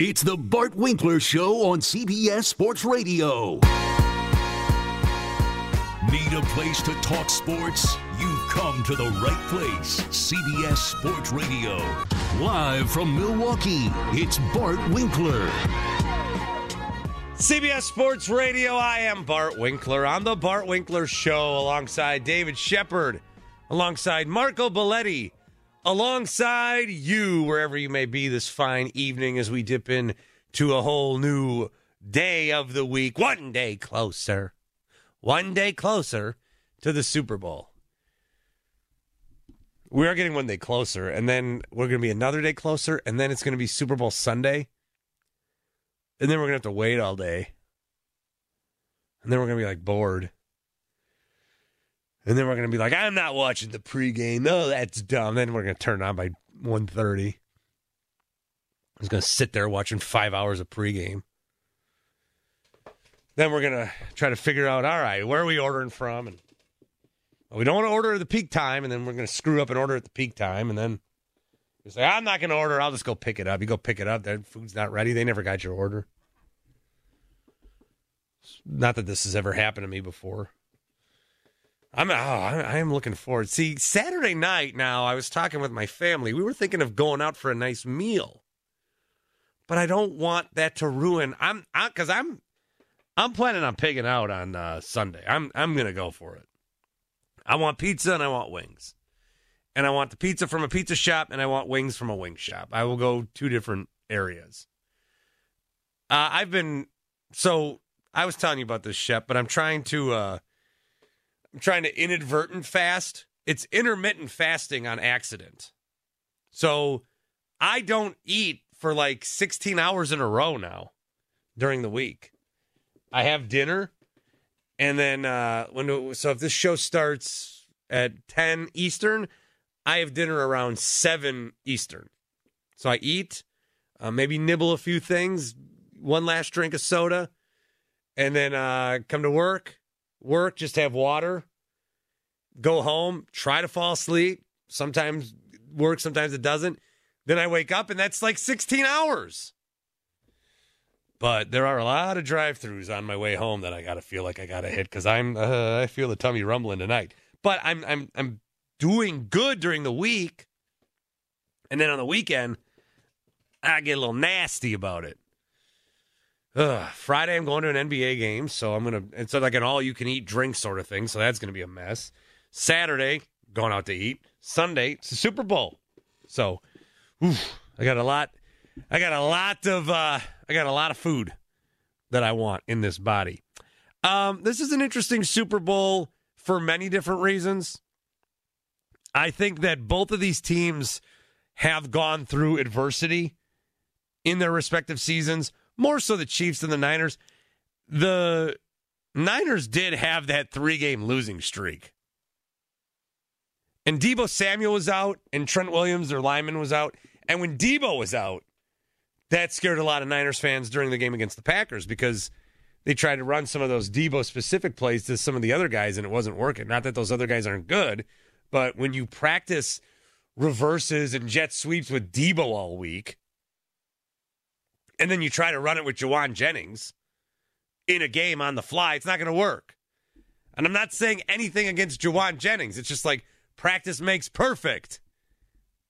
It's the Bart Winkler Show on CBS Sports Radio. Need a place to talk sports? You've come to the right place. CBS Sports Radio. Live from Milwaukee, it's Bart Winkler. CBS Sports Radio, I am Bart Winkler on the Bart Winkler Show alongside David Shepard, alongside Marco Belletti, alongside you, wherever you may be this fine evening as we dip in to a whole new day of the week, one day closer, one day closer to the Super Bowl. We are getting one day closer, and then we're going to be another day closer, and then it's going to be Super Bowl Sunday. And then we're going to have to wait all day. And then we're going to be like bored. And then we're going to be like, I'm not watching the pregame. No, that's dumb. Then we're going to turn on by 1.30. I was going to sit there watching five hours of pregame. Then we're going to try to figure out, all right, where are we ordering from? And we don't want to order at the peak time. And then we're going to screw up and order at the peak time. And then you say, I'm not going to order. I'll just go pick it up. You go pick it up. Their food's not ready. They never got your order. Not that this has ever happened to me before. I'm oh, I am looking forward. See, Saturday night now, I was talking with my family. We were thinking of going out for a nice meal. But I don't want that to ruin I'm I, cuz I'm I'm planning on pigging out on uh, Sunday. I'm I'm going to go for it. I want pizza and I want wings. And I want the pizza from a pizza shop and I want wings from a wing shop. I will go two different areas. Uh, I've been so I was telling you about this chef, but I'm trying to uh, I'm trying to inadvertent fast. It's intermittent fasting on accident. So I don't eat for like 16 hours in a row now during the week. I have dinner and then uh when so if this show starts at 10 Eastern, I have dinner around 7 Eastern. So I eat, uh, maybe nibble a few things, one last drink of soda, and then uh, come to work, work, just have water, go home, try to fall asleep. Sometimes work, sometimes it doesn't. Then I wake up and that's like 16 hours. But there are a lot of drive-throughs on my way home that I got to feel like I got to hit because I'm uh, I feel the tummy rumbling tonight. But I'm I'm I'm doing good during the week, and then on the weekend I get a little nasty about it. Ugh. Friday, I'm going to an NBA game, so I'm gonna. It's like an all-you-can-eat drink sort of thing, so that's gonna be a mess. Saturday, going out to eat. Sunday, it's the Super Bowl, so oof, I got a lot. I got a lot of. Uh, I got a lot of food that I want in this body. Um, this is an interesting Super Bowl for many different reasons. I think that both of these teams have gone through adversity in their respective seasons more so the Chiefs than the Niners. The Niners did have that three game losing streak. And Deebo Samuel was out, and Trent Williams, their lineman, was out. And when Deebo was out, that scared a lot of Niners fans during the game against the Packers because they tried to run some of those Deebo specific plays to some of the other guys, and it wasn't working. Not that those other guys aren't good, but when you practice reverses and jet sweeps with Deebo all week, and then you try to run it with Jauan Jennings in a game on the fly, it's not going to work. And I'm not saying anything against Jauan Jennings. It's just like practice makes perfect.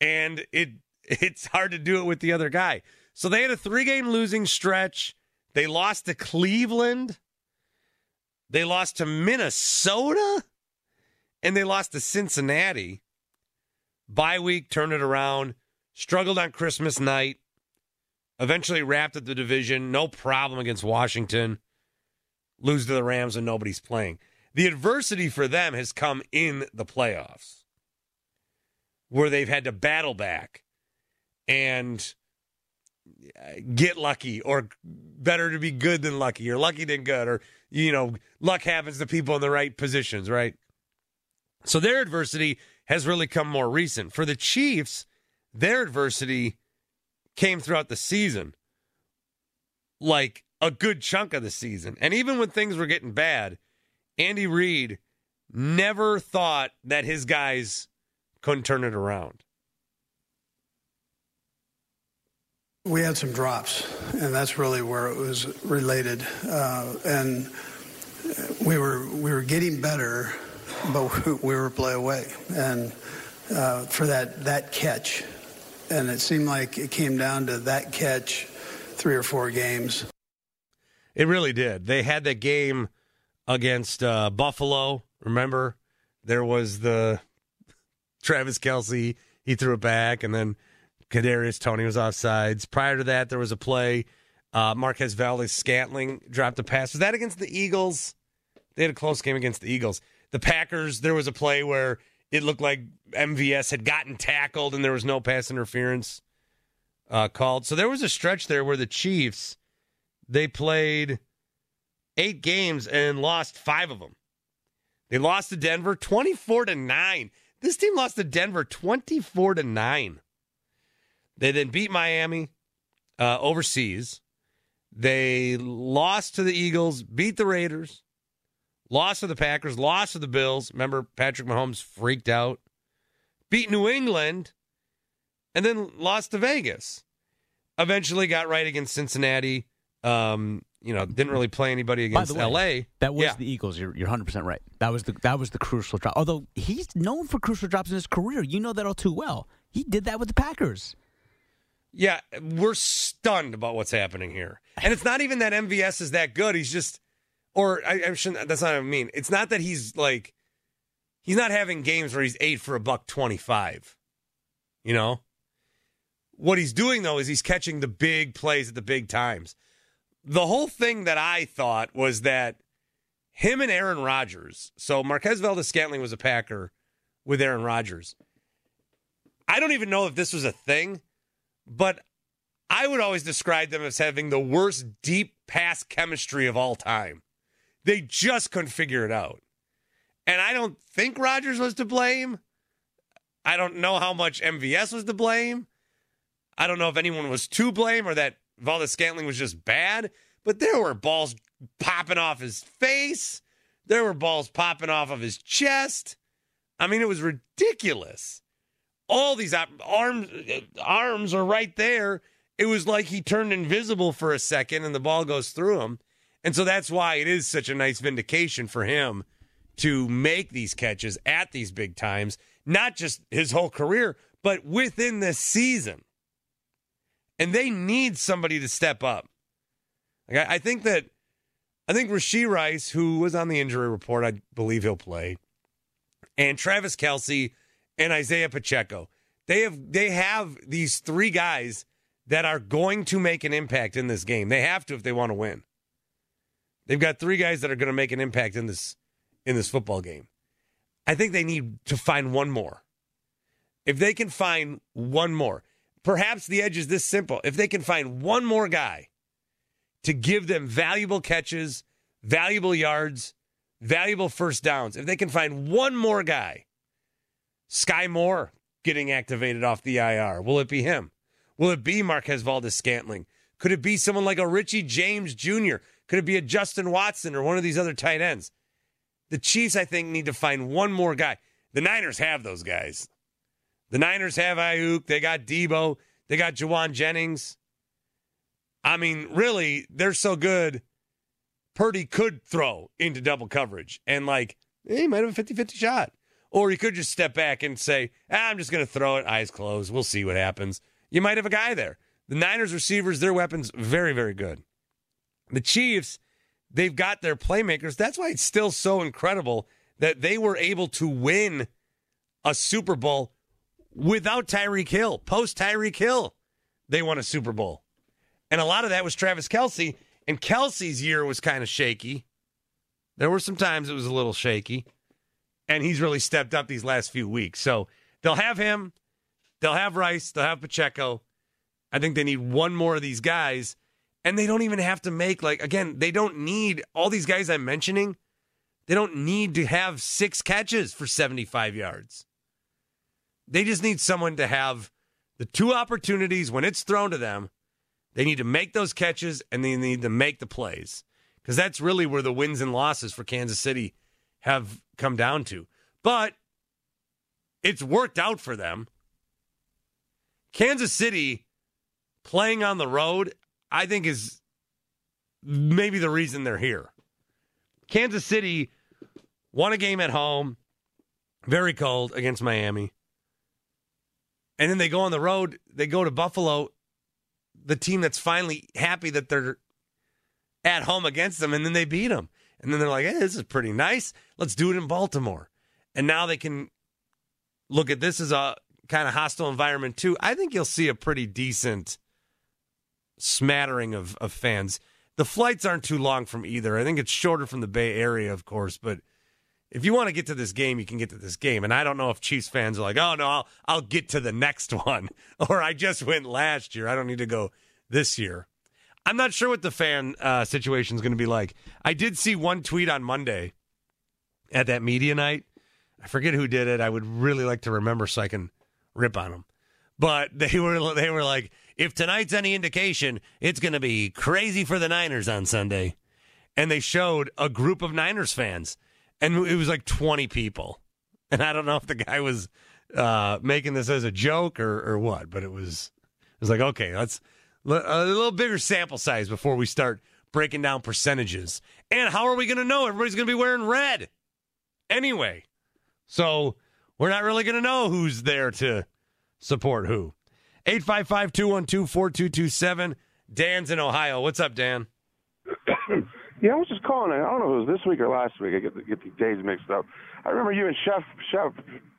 and it it's hard to do it with the other guy. So they had a three game losing stretch. They lost to Cleveland. They lost to Minnesota. And they lost to Cincinnati. Bye week, turned it around. Struggled on Christmas night. Eventually wrapped at the division. No problem against Washington. Lose to the Rams and nobody's playing. The adversity for them has come in the playoffs where they've had to battle back and uh, get lucky or better to be good than lucky or lucky than good or you know luck happens to people in the right positions right so their adversity has really come more recent for the chiefs their adversity came throughout the season like a good chunk of the season and even when things were getting bad andy reid never thought that his guys couldn't turn it around We had some drops, and that's really where it was related. Uh, and we were we were getting better, but we were play away. And uh, for that that catch, and it seemed like it came down to that catch, three or four games. It really did. They had that game against uh, Buffalo. Remember, there was the Travis Kelce. He threw it back, and then Kadarius Toney was offsides. Prior to that, there was a play. Uh, Marquez Valdes Scantling dropped a pass. Was that against the Eagles? They had a close game against the Eagles. The Packers, there was a play where it looked like MVS had gotten tackled and there was no pass interference uh, called. So there was a stretch there where the Chiefs they played eight games and lost five of them. They lost to Denver twenty four to nine. This team lost to Denver twenty four to nine. They then beat Miami uh, overseas. They lost to the Eagles, beat the Raiders, lost to the Packers, lost to the Bills. Remember, Patrick Mahomes freaked out. Beat New England, and then lost to Vegas. Eventually got right against Cincinnati. Um, you know, didn't really play anybody against way, LA. That was Yeah. the Eagles. You're you're 100 percent right. That was the that was the crucial drop. Although he's known for crucial drops in his career, you know that all too well. He did that with the Packers. Yeah, we're stunned about what's happening here. And it's not even that MVS is that good. He's just, or I, I shouldn't, that's not what I mean. It's not that he's like, he's not having games where he's eight for a buck 25. You know? What he's doing, though, is he's catching the big plays at the big times. The whole thing that I thought was that him and Aaron Rodgers, so Marquez Valdes Scantling was a Packer with Aaron Rodgers. I don't even know if this was a thing but I would always describe them as having the worst deep pass chemistry of all time. They just couldn't figure it out. And I don't think Rodgers was to blame. I don't know how much MVS was to blame. I don't know if anyone was to blame or that Valdes Scantling was just bad, but there were balls popping off his face. There were balls popping off of his chest. I mean, it was ridiculous all these arms arms are right there. It was like he turned invisible for a second and the ball goes through him. And so that's why it is such a nice vindication for him to make these catches at these big times, not just his whole career, but within the season. And they need somebody to step up. Like, I I think that I think Rashee Rice, who was on the injury report, I believe he'll play, and Travis Kelce and Isaiah Pacheco. They have they have these three guys that are going to make an impact in this game. They have to if they want to win. They've got three guys that are going to make an impact in this in this football game. I think they need to find one more. If they can find one more, perhaps the edge is this simple. If they can find one more guy to give them valuable catches, valuable yards, valuable first downs, if they can find one more guy, Skyy Moore getting activated off the IR, will it be him? Will it be Marquez Valdes Scantling? Could it be someone like a Richie James Jr.? Could it be a Justin Watson or one of these other tight ends? The Chiefs, I think, need to find one more guy. The Niners have those guys. The Niners have Aiyuk. They got Deebo. They got Jauan Jennings. I mean, really, they're so good. Purdy could throw into double coverage and, like, he might have a 50 50 shot. Or he could just step back and say, ah, I'm just going to throw it, eyes closed. We'll see what happens. You might have a guy there. The Niners receivers, their weapons, very, very good. The Chiefs, they've got their playmakers. That's why it's still so incredible that they were able to win a Super Bowl without Tyreek Hill. Post Tyreek Hill, they won a Super Bowl. And a lot of that was Travis Kelce. And Kelce's year was kind of shaky. There were some times it was a little shaky. And he's really stepped up these last few weeks. So they'll have him. They'll have Rice. They'll have Pacheco. I think they need one more of these guys. And they don't even have to make, like, again, they don't need all these guys I'm mentioning. They don't need to have six catches for 75 yards. They just need someone to have the two opportunities when it's thrown to them. They need to make those catches and they need to make the plays because that's really where the wins and losses for Kansas City have come down to. But it's worked out for them. Kansas City playing on the road, I think, is maybe the reason they're here. Kansas City won a game at home, very cold against Miami. And then they go on the road, they go to Buffalo, the team that's finally happy that they're at home against them, and then they beat them. And then they're like, hey, this is pretty nice. Let's do it in Baltimore. And now they can look at this as a kind of hostile environment, too. I think you'll see a pretty decent smattering of, of fans. The flights aren't too long from either. I think it's shorter from the Bay Area, of course, but if you want to get to this game, you can get to this game. And I don't know if Chiefs fans are like, oh no, I'll I'll get to the next one. Or I just went last year. I don't need to go this year. I'm not sure what the fan uh, situation is going to be like. I did see one tweet on Monday at that media night. I forget who did it. I would really like to remember so I can rip on them. But they were they were like, if tonight's any indication, it's going to be crazy for the Niners on Sunday. And they showed a group of Niners fans, and it was like 20 people. And I don't know if the guy was uh, making this as a joke or, or what, but it was it was like, okay, let's a little bigger sample size before we start breaking down percentages. And how are we going to know everybody's going to be wearing red anyway? So we're not really going to know who's there to support who. 855 212 4227. Dan's in Ohio. What's up, Dan? yeah, I was just calling. I don't know if it was this week or last week. I get the, get the days mixed up. I remember you and Chef Chef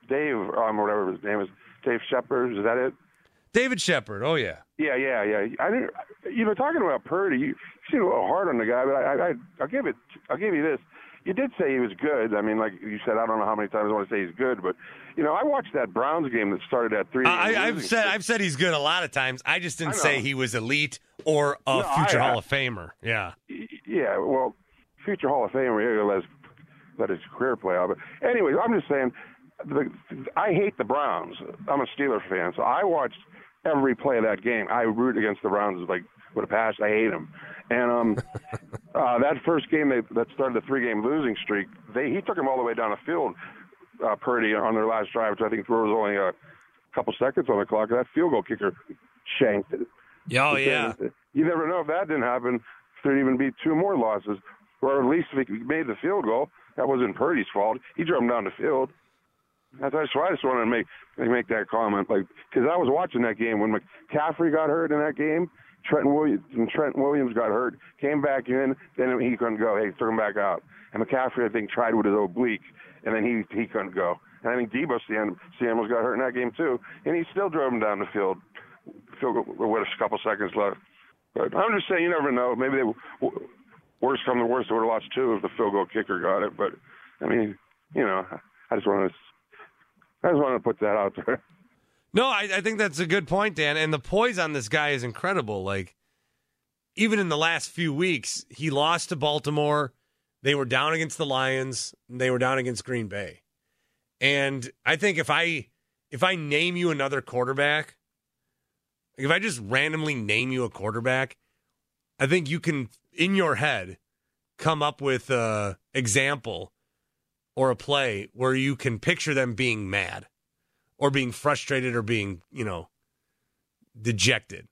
Dave, um, whatever his name is, Dave Shepard. Is that it? David Shepard. Oh yeah. Yeah, yeah, yeah. I didn't. You were talking about Purdy. You seem a little hard on the guy, but I, I, I'll give it. I'll give you this. You did say he was good. I mean, like you said, I don't know how many times I want to say he's good, but you know, I watched that Browns game that started at three. I, have said I've said he's good a lot of times. I just didn't I say he was elite or a no, future I, Hall of Famer. Yeah. Yeah. Well, future Hall of Famer. Let his, let his career play out. But anyway, I'm just saying. The, I hate the Browns. I'm a Steelers fan, so I watched every play of that game. I root against the Browns like with a passion. I hate them. And um, uh, that first game they, that started the three-game losing streak, they he took them all the way down the field. Uh, Purdy on their last drive, which I think there was only a couple seconds on the clock. That field goal kicker shanked it. Oh yeah. You never know if that didn't happen. There'd even be two more losses, or at least if he made the field goal, that wasn't Purdy's fault. He drove him down the field. That's why I just wanted to make make that comment, like because I was watching that game when McCaffrey got hurt in that game. Trent Williams and Trent Williams got hurt, came back in, then he couldn't go. Hey, threw him back out. And McCaffrey, I think, tried with his oblique, and then he he couldn't go. And I think Debo Deebo Samuels got hurt in that game too, and he still drove him down the field. Field with a couple seconds left. But I'm just saying, you never know. Maybe they worst come to worst, they would have lost two if the field goal kicker got it. But I mean, you know, I just want to I just want to put that out there. No, I, I think that's a good point, Dan. And the poise on this guy is incredible. Like, even in the last few weeks, he lost to Baltimore. They were down against the Lions. They were down against Green Bay. And I think if I if I name you another quarterback, if I just randomly name you a quarterback, I think you can in your head come up with a example or a play where you can picture them being mad or being frustrated or being, you know, dejected.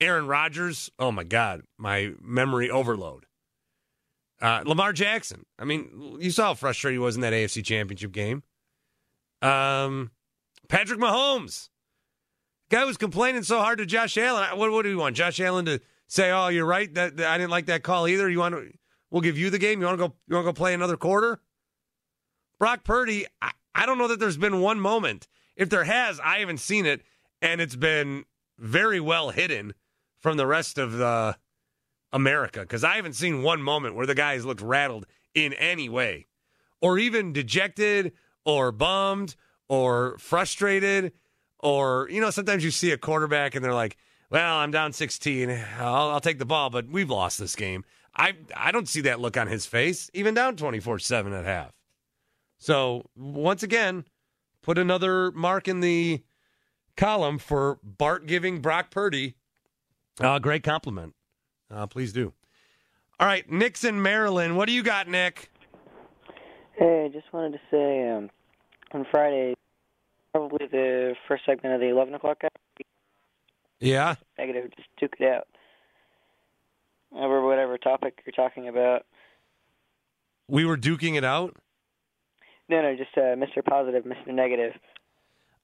Aaron Rodgers, oh my God, my memory overload. Uh, Lamar Jackson, I mean, you saw how frustrated he was in that AFC championship game. Um, Patrick Mahomes. Guy was complaining so hard to Josh Allen. What, what do you want? Josh Allen to say, "Oh, you're right. That, that I didn't like that call either." You want to? We'll give you the game. You want to go? You want to go play another quarter? Brock Purdy. I, I don't know that there's been one moment. If there has, I haven't seen it, and it's been very well hidden from the rest of the America because I haven't seen one moment where the guys looked rattled in any way, or even dejected, or bummed, or frustrated, or you know sometimes you see a quarterback and they're like, "Well, I'm down 16, I'll, I'll take the ball, but we've lost this game." I I don't see that look on his face, even down 24 seven at half. So once again, put another mark in the column for Bart giving Brock Purdy a great compliment. Uh, please do. All right, Nixon, Maryland. What do you got, Nick? Hey, I just wanted to say um, on Friday, probably the first segment of the 11 o'clock hour, Yeah. negative, just took it out. Over whatever topic you're talking about. We were duking it out. No, no, just uh, Mr. Positive, Mr. Negative.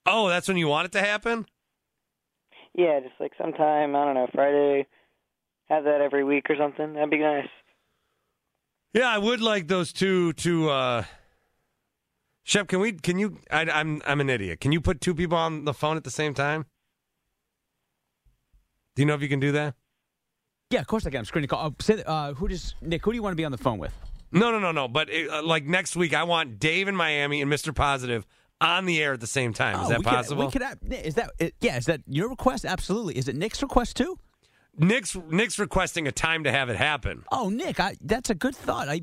Oh, that's when you want it to happen? Yeah, just like sometime, I don't know, Friday, have that every week or something. That'd be nice. Yeah, I would like those two to uh Shep, can we can you I I'm I'm an idiot. Can you put two people on the phone at the same time? Do you know if you can do that? Yeah, of course I can. I'm screening call. Uh, say, uh, who does Nick? Who do you want to be on the phone with? No, no, no, no. But uh, like next week, I want Dave in Miami and Mr. Positive on the air at the same time. Is Oh, that we could- possible? we could have, is that it, yeah? Is that your request? Absolutely. Is it Nick's request too? Nick's Nick's requesting a time to have it happen. Oh, Nick, I, that's a good thought. I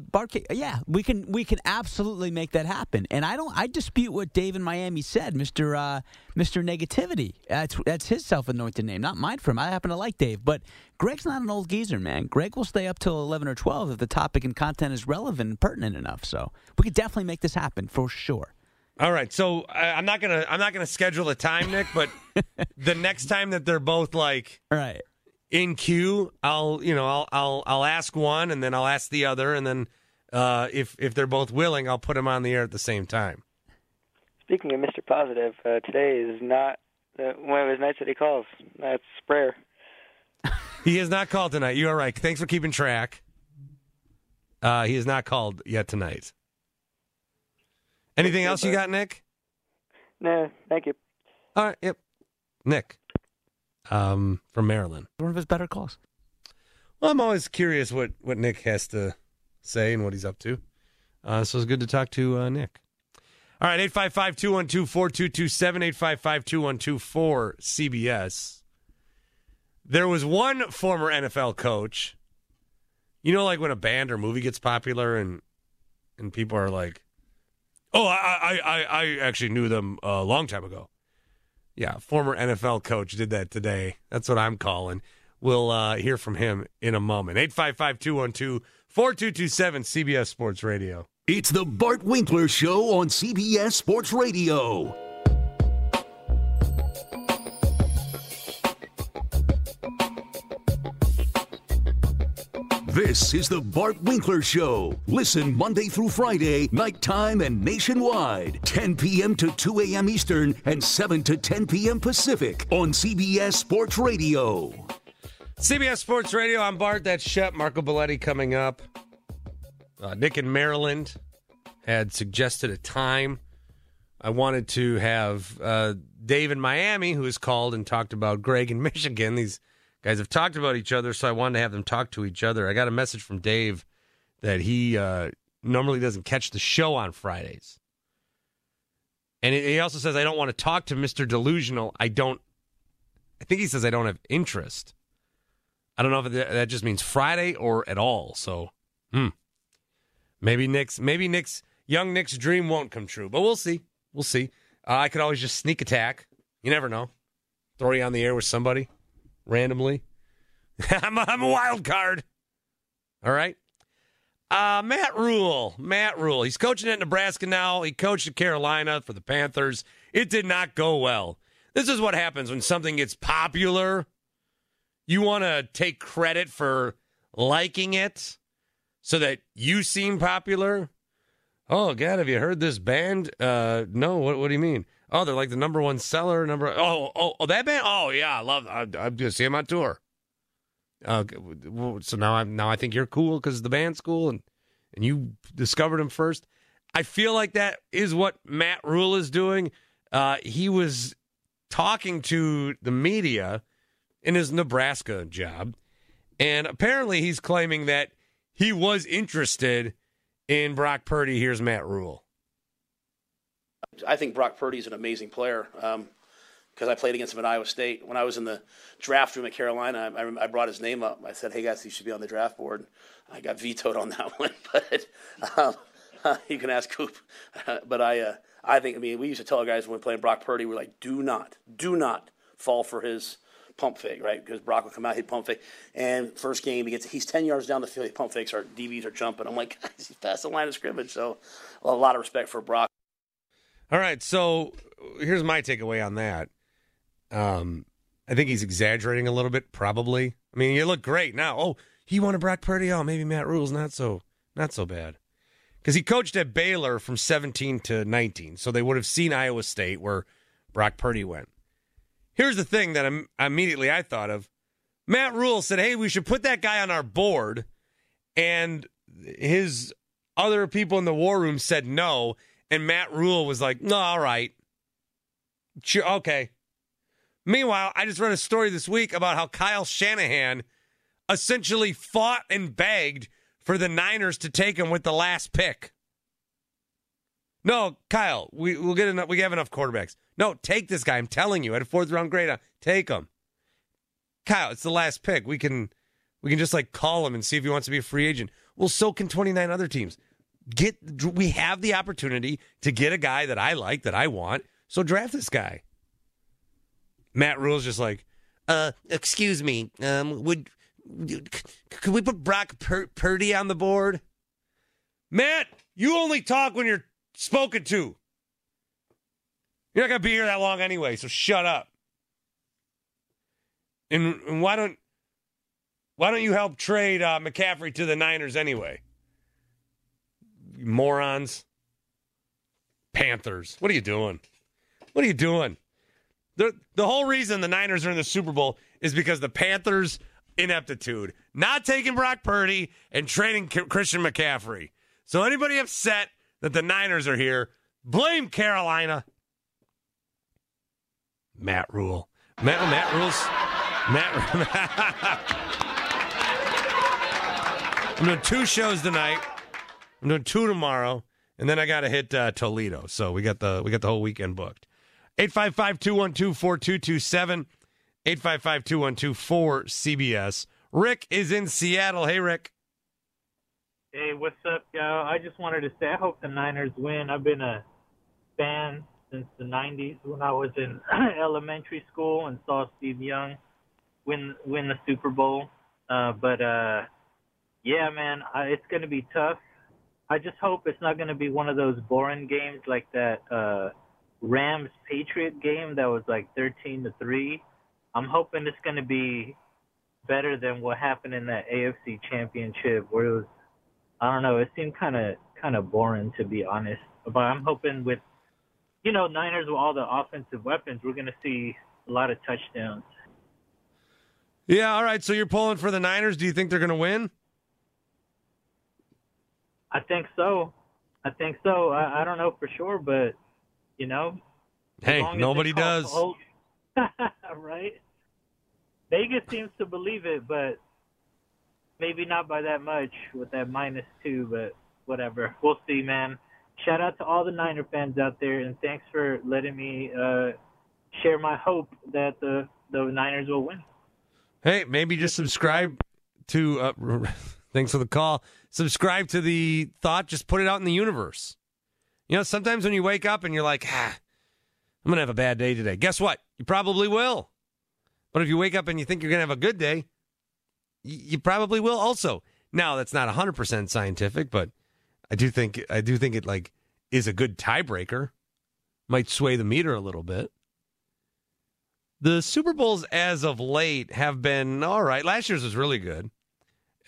yeah, we can we can absolutely make that happen. And I don't I dispute what Dave in Miami said, Mister uh, Mister Negativity. That's that's his self anointed name, not mine. For him, I happen to like Dave, but Greg's not an old geezer, man. Greg will stay up till eleven or twelve if the topic and content is relevant and pertinent enough. So we could definitely make this happen for sure. All right, so I, I'm not gonna I'm not gonna schedule a time, Nick. But the next time that they're both like All right. In queue, I'll you know I'll I'll I'll ask one and then I'll ask the other and then uh, if if they're both willing, I'll put them on the air at the same time. Speaking of Mr. Positive, uh, today is not uh, one of his nights that he calls. That's prayer. He has not called tonight. You are right. Thanks for keeping track. Uh, he has not called yet tonight. Anything else you got, Nick? No, thank you. All right. Yep. Nick, um, from Maryland. One of his better calls. Well, I'm always curious what, what Nick has to say and what he's up to. Uh, so it's good to talk to uh, Nick. All right, 855 212 4227, 855 212 CBS. There was one former NFL coach. You know, like when a band or movie gets popular and and people are like, oh, I, I, I, I actually knew them a long time ago. Yeah, former NFL coach did that today. That's what I'm calling. We'll uh, hear from him in a moment. 855 212 4227 CBS Sports Radio. It's the Bart Winkler Show on CBS Sports Radio. This is the Bart Winkler Show. Listen Monday through Friday, nighttime and nationwide, 10 p.m. to 2 a.m. Eastern and 7 to 10 p.m. Pacific on CBS Sports Radio. CBS Sports Radio. I'm Bart. That's Shep. Marco Belletti coming up. Uh, Nick in Maryland had suggested a time. I wanted to have uh, Dave in Miami, who has called and talked about Greg in Michigan. These guys have talked about each other, so I wanted to have them talk to each other. I got a message from Dave that he uh, normally doesn't catch the show on Fridays. And he also says, I don't want to talk to Mr. Delusional. I don't, I think he says, I don't have interest. I don't know if that just means Friday or at all. So, hmm. Maybe Nick's, maybe Nick's, young Nick's dream won't come true, but we'll see. We'll see. Uh, I could always just sneak attack. You never know. Throw you on the air with somebody randomly. I'm, a, I'm a wild card. All right. Uh, Matt Rhule. Matt Rhule. He's coaching at Nebraska now. He coached at Carolina for the Panthers. It did not go well. This is what happens when something gets popular. You want to take credit for liking it so that you seem popular. Oh God, have you heard this band? Uh, no. What What do you mean? Oh, they're like the number one seller. Number oh oh oh that band. Oh yeah, I love. I, I'm gonna see them on tour. Uh, so now I'm now I think you're cool because the band's cool and and you discovered him first. I feel like that is what Matt Rhule is doing. Uh, he was talking to the media in his Nebraska job, and apparently he's claiming that he was interested in Brock Purdy. Here's Matt Rhule. I think Brock Purdy is an amazing player because um, I played against him at Iowa State. When I was in the draft room at Carolina, I, I, brought his name up. I said, "Hey guys, he should be on the draft board." I got vetoed on that one, but um, you can ask Coop. but I, uh, I think, I mean, we used to tell our guys when we were playing Brock Purdy, we're like, "Do not, do not fall for his." pump fake, right? Because Brock will come out, he'd pump fake. And first game, he gets he's 10 yards down the field, he pump fakes, our DBs are jumping. I'm like, guys, he's past the line of scrimmage. So a lot of respect for Brock. All right, so here's my takeaway on that. Um, I think he's exaggerating a little bit, probably. I mean, you look great now. Oh, he wanted Brock Purdy. Oh, maybe Matt Rhule's not so not so bad because he coached at Baylor from 17 to 19, so they would have seen Iowa State where Brock Purdy went. Here's the thing that I'm, immediately I thought of. Matt Rhule said, "Hey, we should put that guy on our board," and his other people in the war room said no, and Matt Rhule was like, no, all right. Sure, okay. Meanwhile, I just read a story this week about how Kyle Shanahan essentially fought and begged for the Niners to take him with the last pick. No, Kyle, we we'll get enough. We have enough quarterbacks. No, take this guy. I'm telling you, at a fourth round grade, uh, take him. Kyle, it's the last pick. We can we can just like call him and see if he wants to be a free agent. Well, so can 29 other teams get we have the opportunity to get a guy that I like that I want. So draft this guy. Matt Rhule's just like, uh, excuse me, um, would could we put Brock Pur- Purdy on the board? Matt, you only talk when you're spoken to. You're not gonna be here that long anyway, so shut up. And, and why don't why don't you help trade uh, McCaffrey to the Niners anyway? Morons. Panthers. What are you doing? What are you doing? The the whole reason the Niners are in the Super Bowl is because the Panthers ineptitude, not taking Brock Purdy and trading Christian McCaffrey. So anybody upset that the Niners are here, blame Carolina. Matt Rhule. Matt Matt Rhule's Matt I'm doing two shows tonight. I'm doing two tomorrow, and then I got to hit uh, Toledo. So we got the we got the whole weekend booked. 855-212-4227. 855-212-4CBS. Rick is in Seattle. Hey, Rick. Hey, what's up, y'all? I just wanted to say I hope the Niners win. I've been a fan since the 90s when I was in elementary school and saw Steve Young win win the Super Bowl. Uh, but uh, yeah, man, I, it's going to be tough. I just hope it's not going to be one of those boring games like that uh, Rams Patriot game that was like 13 to three. I'm hoping it's going to be better than what happened in that AFC Championship where it was. I don't know. It seemed kind of kind of boring to be honest. But I'm hoping with you know Niners with all the offensive weapons, we're going to see a lot of touchdowns. Yeah. All right. So you're pulling for the Niners. Do you think they're going to win? I think so. I think so. I, I don't know for sure, but you know. Hey, nobody does. right? Vegas seems to believe it, but maybe not by that much with that minus two, but whatever. We'll see, man. Shout out to all the Niner fans out there, and thanks for letting me uh, share my hope that the the Niners will win. Hey, maybe just subscribe to. Uh, thanks for the call subscribe to the thought, just put it out in the universe. You know, sometimes when you wake up and you're like, ah, I'm going to have a bad day today. Guess what? You probably will. But if you wake up and you think you're going to have a good day, you probably will also. Now, that's not 100% scientific, but I do think I do think it like is a good tiebreaker. Might sway the meter a little bit. The Super Bowls as of late have been all right. Last year's was really good.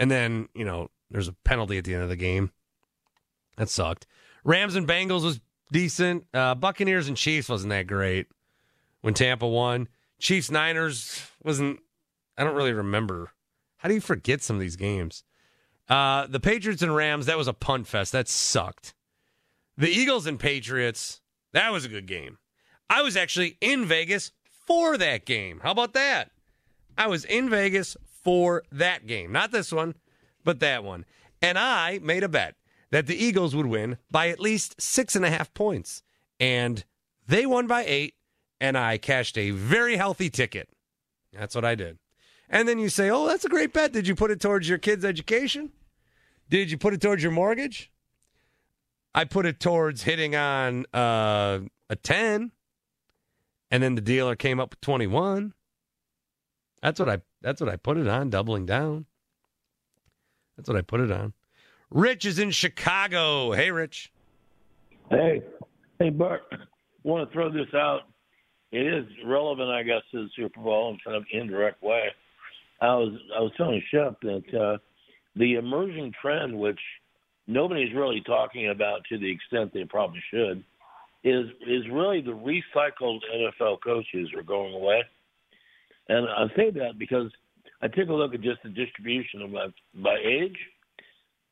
And then, you know, there's a penalty at the end of the game. That sucked. Rams and Bengals was decent. Uh, Buccaneers and Chiefs wasn't that great when Tampa won. Chiefs Niners wasn't. I don't really remember. How do you forget some of these games? Uh, the Patriots and Rams that was a punt fest. That sucked. The Eagles and Patriots that was a good game. I was actually in Vegas for that game. How about that? I was in Vegas for that game. Not this one, but that one. And I made a bet that the Eagles would win by at least six and a half points. And they won by eight, and I cashed a very healthy ticket. That's what I did. And then you say, oh, that's a great bet. Did you put it towards your kid's education? Did you put it towards your mortgage? I put it towards hitting on uh, a 10, and then the dealer came up with 21. That's what I that's what I put it on, doubling down. That's what I put it on. Rich is in Chicago. Hey, Rich. Hey, hey, Bart. Want to throw this out? It is relevant, I guess, to the Super Bowl in kind of indirect way. I was I was telling Shep that uh, the emerging trend, which nobody's really talking about to the extent they probably should, is is really the recycled NFL coaches are going away. And I say that because I take a look at just the distribution of my by age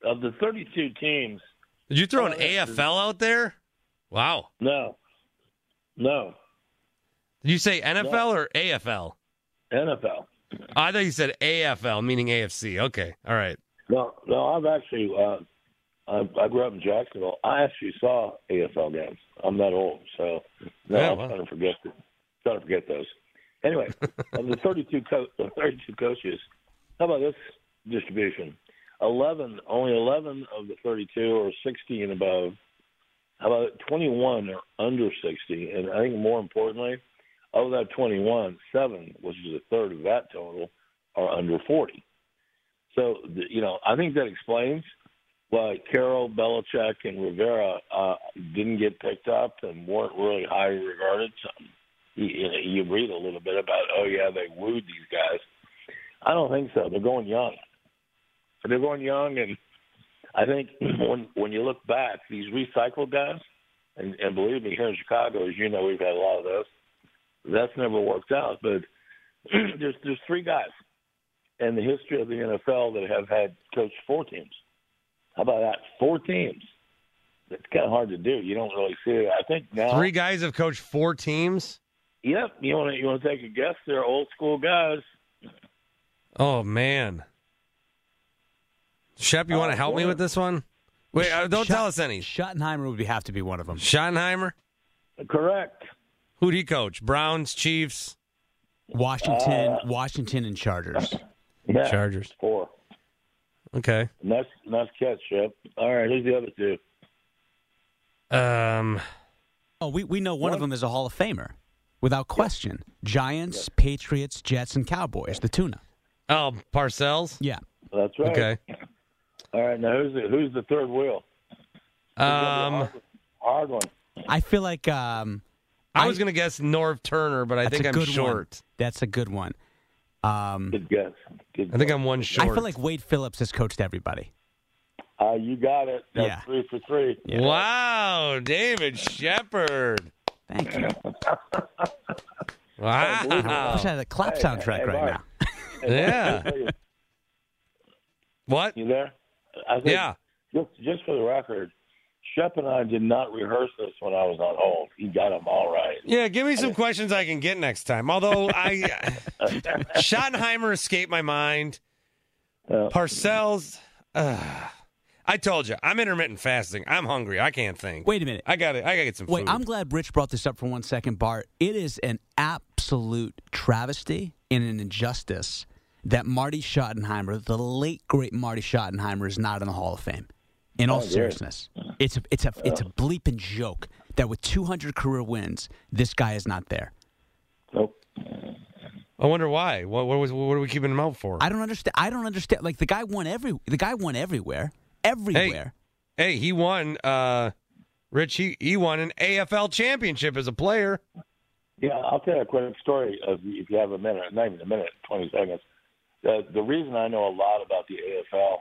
of the 32 teams. Did you throw an AFL out there? Wow. No, no. Did you say NFL no. or AFL? NFL. I thought you said AFL, meaning AFC. Okay, all right. No, no. I've actually uh, I, I grew up in Jacksonville. I actually saw AFL games. I'm that old, so no, yeah. I'm trying to forget. Trying to forget those. Anyway, of the 32 co- 32 coaches, how about this distribution? 11, only 11 of the 32 are 60 and above. How about 21 are under 60? And I think more importantly, of that 21, seven, which is a third of that total, are under 40. So, you know, I think that explains – why Carroll, Belichick, and Rivera uh, didn't get picked up and weren't really highly regarded. So you, you read a little bit about, oh yeah, they wooed these guys. I don't think so. They're going young. They're going young, and I think when when you look back, these recycled guys, and, and believe me, here in Chicago, as you know, we've had a lot of those. That's never worked out. But there's there's three guys in the history of the NFL that have had coached four teams. How about that? Four teams. It's kind of hard to do. You don't really see it. I think now three guys have coached four teams. Yep. You want to you want to take a guess? They're old school guys. Oh man, Shep, you uh, want to help me with this one? Wait, uh, don't Schott- tell us any. Schottenheimer would have to be one of them. Schottenheimer. Correct. Who'd he coach? Browns, Chiefs, Washington, uh, Washington, and Chargers. Yeah, Chargers. Four. Okay. Nice, nice catch, Shep. All right, who's the other two? Um. Oh, we we know one what? of them is a Hall of Famer, without question. Giants, Patriots, Jets, and Cowboys. The tuna. Oh, Parcells. Yeah. That's right. Okay. All right. Now who's the, who's the third wheel? Um. Hard, one. I feel like um. I, I was going to guess Norv Turner, but I think I'm short. One. That's a good one. Um, Good guess. Good I think I'm one short. I feel like Wade Phillips has coached everybody. Uh, you got it. That's yeah. three for three. Yeah. Wow, David Shepard. Thank you. wow. I wish I had a clap hey, soundtrack hey, right now. yeah. what? You there? yeah. Just, just for the record, Shep and I did not rehearse this when I was on hold. He got them all right. Yeah, give me some questions I can get next time. Although I Schottenheimer escaped my mind. Uh, Parcells. Uh, I told you, I'm intermittent fasting. I'm hungry. I can't think. Wait a minute. I got it. I got to get some Wait, food. I'm glad Rich brought this up for one second, Bart. It is an absolute travesty and an injustice that Marty Schottenheimer, the late great Marty Schottenheimer, is not in the Hall of Fame. In all oh, seriousness, it's a it's a it's a bleeping joke that with 200 career wins, this guy is not there. Nope. I wonder why. What, what was what are we keeping him out for? I don't understand. I don't understand. Like the guy won every the guy won everywhere, everywhere. Hey, hey he won. Uh, Rich, he he won an AFL championship as a player. Yeah, I'll tell you a quick story of, if you have a minute, not even a minute, 20 seconds. The, the reason I know a lot about the AFL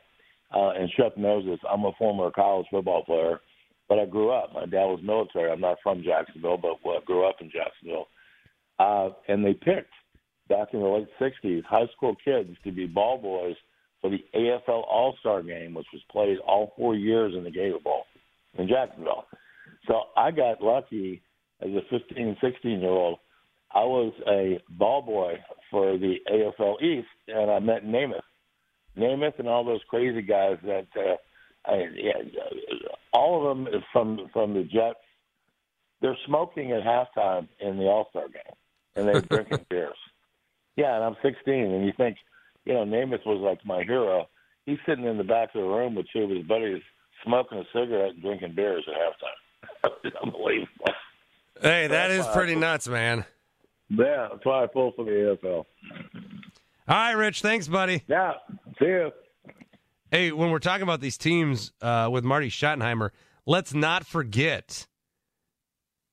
uh, and Shep knows this. I'm a former college football player, but I grew up. My dad was military. I'm not from Jacksonville, but well, I grew up in Jacksonville. Uh, and they picked back in the late '60s high school kids to be ball boys for the AFL All Star Game, which was played all four years in the Gator Bowl in Jacksonville. So I got lucky as a 15, 16 year old. I was a ball boy for the AFL East, and I met Namath, Namath, and all those crazy guys that. Uh, I, yeah, all of them from from the Jets. They're smoking at halftime in the All Star game, and they're drinking beers. Yeah, and I'm 16, and you think, you know, Namath was like my hero. He's sitting in the back of the room with two of his buddies, smoking a cigarette and drinking beers at halftime. Unbelievable. Hey, that is pretty nuts, man. Yeah, that's why I pull for the AFL. All right, Rich. Thanks, buddy. Yeah. See you. Hey, when we're talking about these teams uh, with Marty Schottenheimer, let's not forget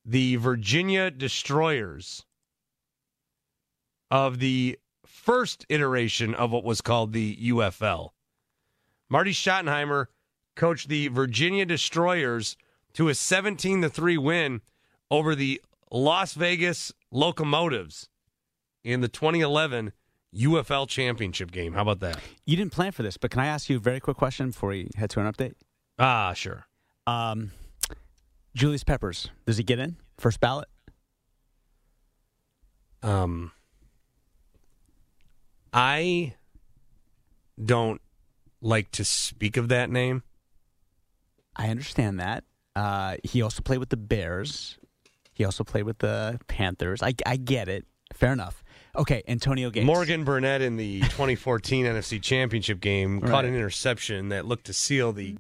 the Virginia Destroyers of the first iteration of what was called the UFL. Marty Schottenheimer coached the Virginia Destroyers to a 17 to 3 win over the Las Vegas Locomotives in the 2011 UFL championship game. How about that? You didn't plan for this, but can I ask you a very quick question before we head to an update? Ah, sure. Um, Julius Peppers, does he get in first ballot? Um, I don't like to speak of that name. I understand that. Uh, he also played with the Bears. He also played with the Panthers. I, I get it. Fair enough. Okay, Antonio Gates. Morgan Burnett in the 2014 NFC Championship game Right. caught an interception that looked to seal the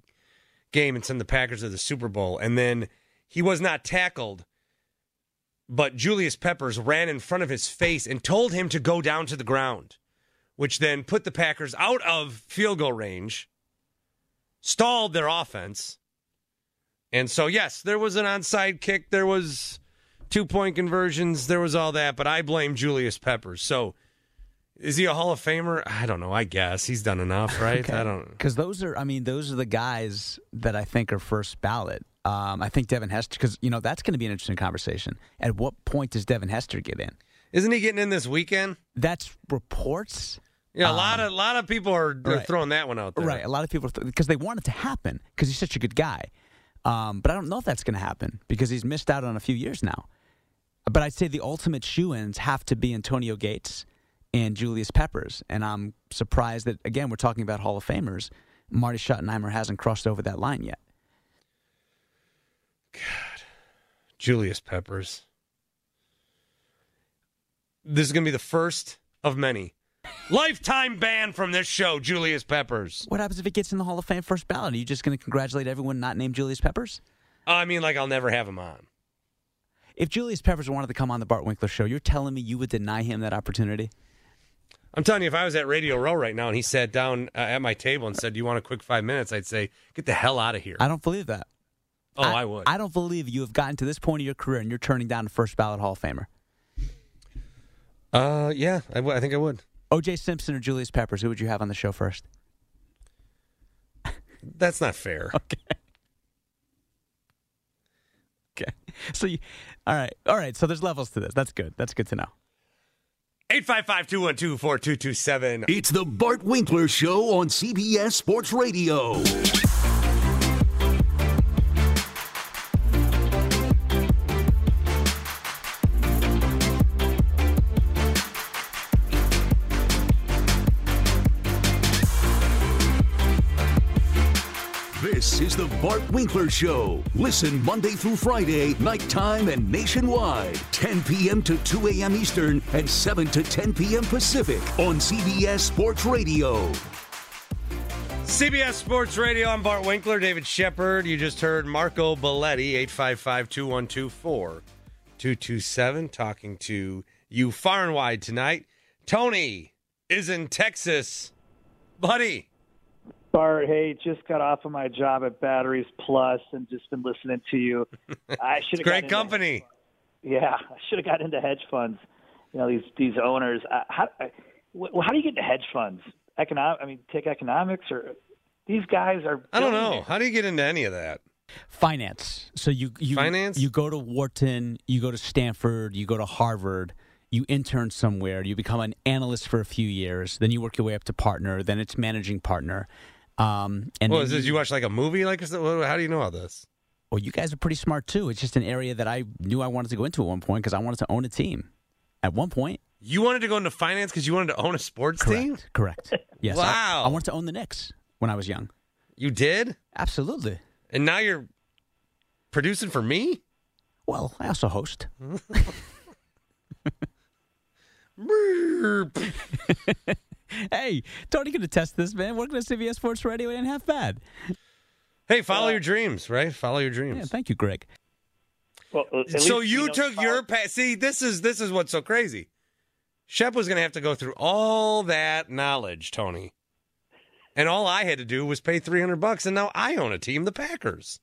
game and send the Packers to the Super Bowl. And then he was not tackled, but Julius Peppers ran in front of his face and told him to go down to the ground, which then put the Packers out of field goal range, stalled their offense. And so, yes, there was an onside kick. There was two point conversions. There was all that, but I blame Julius Peppers. So, is he a Hall of Famer? I don't know. I guess he's done enough, right? I don't. Because those are, I mean, those are the guys that I think are first ballot. Um, I think Devin Hester, because you know that's going to be an interesting conversation. At what point does Devin Hester get in? Isn't he getting in this weekend? That's reports. Yeah, a lot of a lot of people are, Um, right. throwing that one out there. Right. A lot of people, because they want it to happen because he's such a good guy. Um, but I don't know if that's going to happen because he's missed out on a few years now. But I'd say the ultimate shoe ins have to be Antonio Gates and Julius Peppers. And I'm surprised that, again, we're talking about Hall of Famers. Marty Schottenheimer hasn't crossed over that line yet. God, Julius Peppers. This is going to be the first of many. Lifetime ban from this show, Julius Peppers. What happens if it gets in the Hall of Fame first ballot? Are you just going to congratulate everyone not named Julius Peppers? I mean, like I'll never have him on. If Julius Peppers wanted to come on the Bart Winkler show, you're telling me you would deny him that opportunity? I'm telling you, if I was at Radio Row right now and he sat down uh, at my table and said, "Do you want a quick five minutes?" I'd say, "Get the hell out of here." I don't believe that. oh, I, would. I don't believe you have gotten to this point of your career and you're turning down a first ballot Hall of Famer. uh, yeah, I, w- I think I would. O.J. Simpson or Julius Peppers, who would you have on the show first? That's not fair. Okay. Okay. So, you, all right, all right. So there's levels to this. That's good. That's good to know. 855-212-4227. It's the Bart Winkler Show on CBS Sports Radio. Bart Winkler Show. Listen Monday through Friday, nighttime and nationwide. 10 p.m. to 2 a.m. Eastern and 7 to 10 p.m. Pacific on CBS Sports Radio. CBS Sports Radio. I'm Bart Winkler, David Shepard. You just heard Marco Belletti, 855-212-4227, talking to you far and wide tonight. Tony is in Texas. Buddy. Bart, hey, just got off of my job at Batteries Plus and just been listening to you. I should have Great got company. Yeah, I should have got into hedge funds. You know these these owners. Uh, how I, wh- how do you get into hedge funds? Economic. I mean, take economics or these guys are. I don't know. billionaires. How do you get into any of that? Finance. So you you Finance? You go to Wharton. You go to Stanford. You go to Harvard. You intern somewhere. You become an analyst for a few years. Then you work your way up to partner. Then it's managing partner. Um, and well, is this, you watch like a movie? Like, how do you know all this? Well, you guys are pretty smart too. It's just an area that I knew I wanted to go into at one point because I wanted to own a team. At one point, You wanted to go into finance because you wanted to own a sports team? correct? Yes. I- Wow. I, wanted to own the Knicks when I was young. You did? Absolutely. And now you're producing for me? Well, I also host. hey, Tony can attest this, man. Working at CBS Sports Radio ain't half bad. Hey, follow your dreams, right? Follow your dreams. Yeah, thank you, Greg. Well, uh, so least you we know took your pa- see. This is this is what's so crazy. Shep was going to have to go through all that knowledge, Tony, and all I had to do was pay three hundred bucks, and now I own a team, the Packers.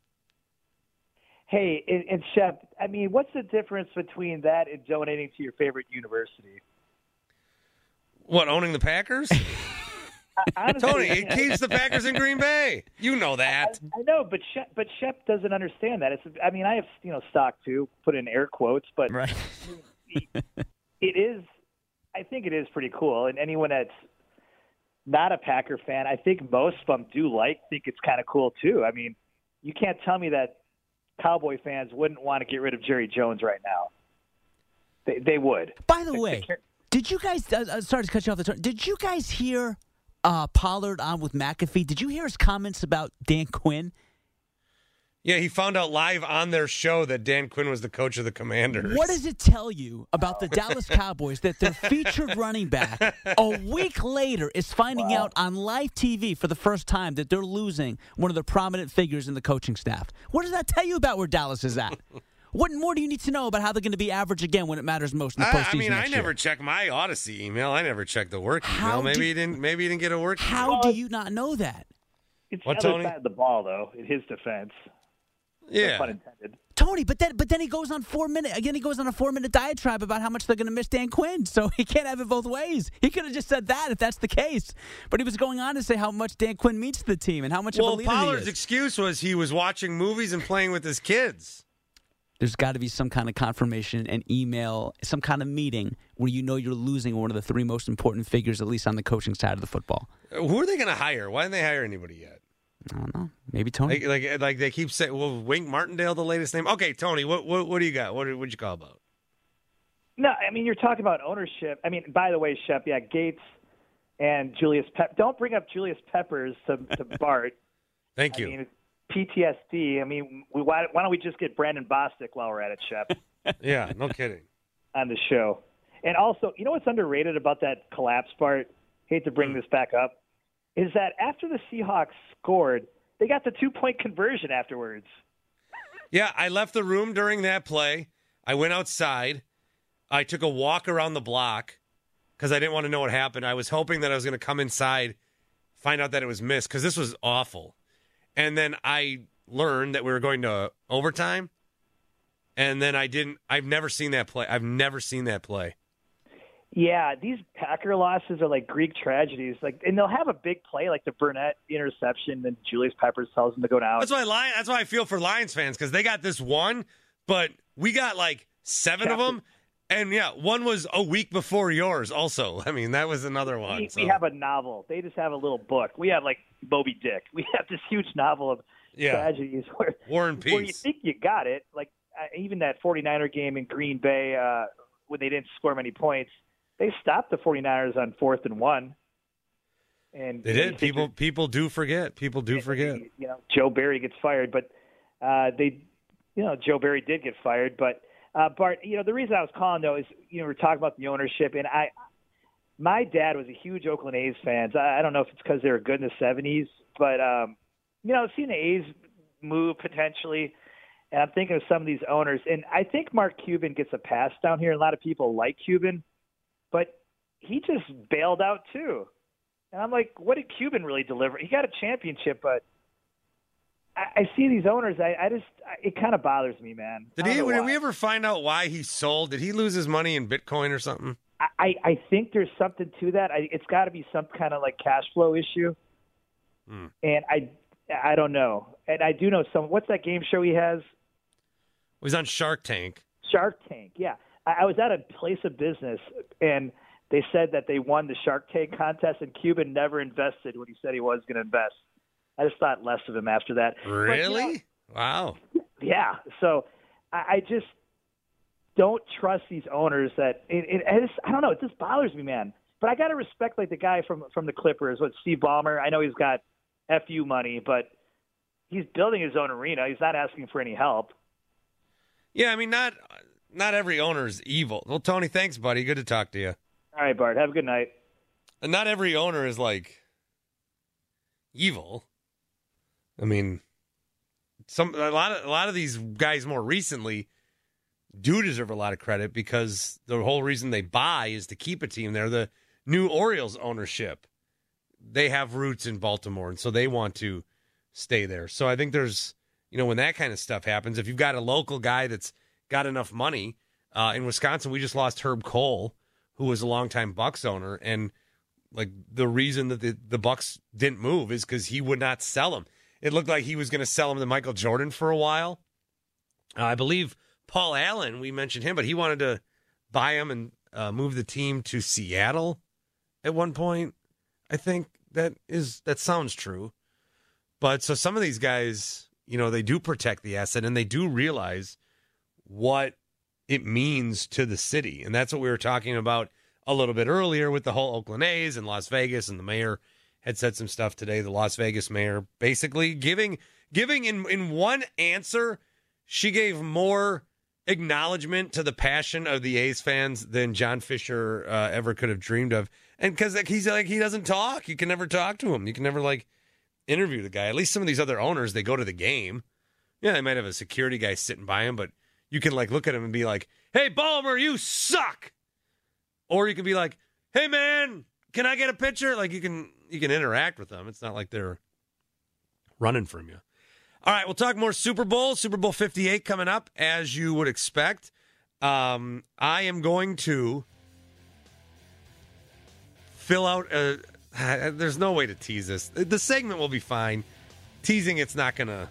Hey, and, and Shep, I mean, what's the difference between that and donating to your favorite university? What owning the Packers? Honestly, Tony, it keeps the Packers in Green Bay. You know that. I know, but Shep, but Shep doesn't understand that. It's, I mean, I have you know stock too, put in air quotes, but right. it is. I think it is pretty cool, and anyone that's not a Packer fan, I think most of them do like think it's kind of cool too. I mean, you can't tell me that Cowboy fans wouldn't want to get rid of Jerry Jones right now. They, they would. By the way, did you guys? Uh, uh, sorry to cut you off the turn. Did you guys hear uh, Pollard on with McAfee? Did you hear his comments about Dan Quinn? Yeah, he found out live on their show that Dan Quinn was the coach of the Commanders. What does it tell you about the Dallas Cowboys that their featured running back a week later is finding out on live TV for the first time that they're losing one of the prominent figures in the coaching staff? What does that tell you about where Dallas is at? What more do you need to know about how they're going to be average again when it matters most in the I, postseason I mean, I never year? check my Audacy email. I never check the work email. How Maybe do- he didn't. Maybe he didn't get a work. Email. How do you not know that? It's What, the other Tony? side of the ball, though. In his defense, Yeah. pun intended. Tony, but then but then he goes on four minute again. He goes on a four minute diatribe about how much they're going to miss Dan Quinn. So he can't have it both ways. He could have just said that if that's the case. But he was going on to say how much Dan Quinn means to the team and how much of a Well, leader he Pollard's is. excuse was he was watching movies and playing with his kids. There's got to be some kind of confirmation, an email, some kind of meeting where you know you're losing one of the three most important figures, at least on the coaching side of the football. Uh, Who are they going to hire? Why didn't they hire anybody yet? I don't know. Maybe Tony. Like, like, like they keep saying, well, Wink Martindale, the latest name. Okay, Tony, what, what, what do you got? What, what'd you call about? No, I mean you're talking about ownership. I mean, by the way, Shep, yeah, Gates and Julius Pep. Don't bring up Julius Peppers to, to Bart. Thank you. I mean, PTSD. I mean, we, why, why don't we just get Brandon Bostick while we're at it, Shep, yeah, no kidding. on the show? And also, you know what's underrated about that collapse part? Hate to bring hmm. this back up, is that after the Seahawks scored, they got the two point conversion afterwards. Yeah, I left the room during that play. I went outside. I took a walk around the block because I didn't want to know what happened. I was hoping that I was going to come inside, find out that it was missed because this was awful. And then I learned that we were going to overtime. And then I didn't. I've never seen that play. I've never seen that play. Yeah, these Packer losses are like Greek tragedies. Like, and they'll have a big play like the Burnett interception, and Julius Peppers tells them to go down. That's why Lion, That's why I feel for Lions fans because they got this one, but we got like seven of them. And yeah, one was a week before yours. Also, I mean that was another one. we, so. we have a novel. They just have a little book. We have like Moby Dick. We have this huge novel of Yeah. tragedies where War and where you think you got it. Like uh, even that 49er game in Green Bay uh, when they didn't score many points, they stopped the 49ers on fourth and one. And They you know, you did. People people do forget. People do forget. you know, Joe Barry gets fired, but uh, they, you know, Joe Barry did get fired. But uh, Bart, you know, the reason I was calling though is, you know, we're talking about the ownership, and I, my dad was a huge Oakland A's fan. I, I don't know if it's because they were good in the '70s, but um, you know, seeing the A's move potentially, and I'm thinking of some of these owners, and I think Mark Cuban gets a pass down here. A lot of people like Cuban, but he just bailed out too. And I'm like, what did Cuban really deliver? He got a championship, but I, I see these owners. I, I just, I, it kind of bothers me, man. Did he? Did we ever find out why he sold? Did he lose his money in Bitcoin or something? I, I think there's something to that. I, it's got to be some kind of like cash flow issue. Hmm. And I, I don't know. And I do know some. What's that game show he has? He was on Shark Tank. Shark Tank. Yeah, I, I was at a place of business and they said that they won the Shark Tank contest, and Cuban never invested when he said he was going to invest. I just thought less of him after that. Really? But, you know, wow. Yeah. So I, I just don't trust these owners. That it, it, it just, I don't know. It just bothers me, man. But I got to respect like the guy from from the Clippers, what Steve Ballmer. I know he's got fu money, but he's building his own arena. He's not asking for any help. Yeah, I mean, not not every owner is evil. Well, Tony, thanks, buddy. Good to talk to you. All right, Bart. Have a good night. And not every owner is like evil. I mean, some a lot of a lot of these guys more recently do deserve a lot of credit because the whole reason they buy is to keep a team there. The new Orioles ownership, they have roots in Baltimore, and so they want to stay there. So I think there's, you know, when that kind of stuff happens, if you've got a local guy that's got enough money, uh, in Wisconsin, we just lost Herb Kohl, who was a longtime Bucks owner, and like the reason that the, the Bucks didn't move is because he would not sell him. It looked like he was going to sell him to Michael Jordan for a while. Uh, I believe Paul Allen, we mentioned him, but he wanted to buy him and uh, move the team to Seattle at one point. I think that is that sounds true. But so some of these guys, you know, they do protect the asset and they do realize what it means to the city. And that's what we were talking about a little bit earlier with the whole Oakland A's and Las Vegas and the mayor had said some stuff today. The Las Vegas mayor basically giving giving in in one answer, she gave more acknowledgement to the passion of the A's fans than John Fisher uh, ever could have dreamed of. And because like, he's like he doesn't talk, you can never talk to him. You can never like interview the guy. At least some of these other owners, they go to the game. Yeah, they might have a security guy sitting by him, but you can like look at him and be like, "Hey, Ballmer, you suck," or you can be like, "Hey, man, can I get a picture?" Like you can you can interact with them. It's not like they're running from you. All right, we'll talk more Super Bowl, Super Bowl 58 coming up, as you would expect. Um, I am going to fill out a. There's no way to tease this. The segment will be fine. Teasing, it's not gonna.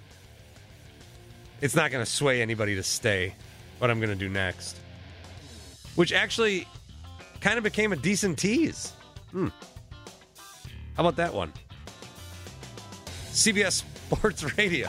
It's not gonna sway anybody to stay. What I'm gonna do next, which actually kind of became a decent tease. Hmm. How about that one? CBS Sports Radio.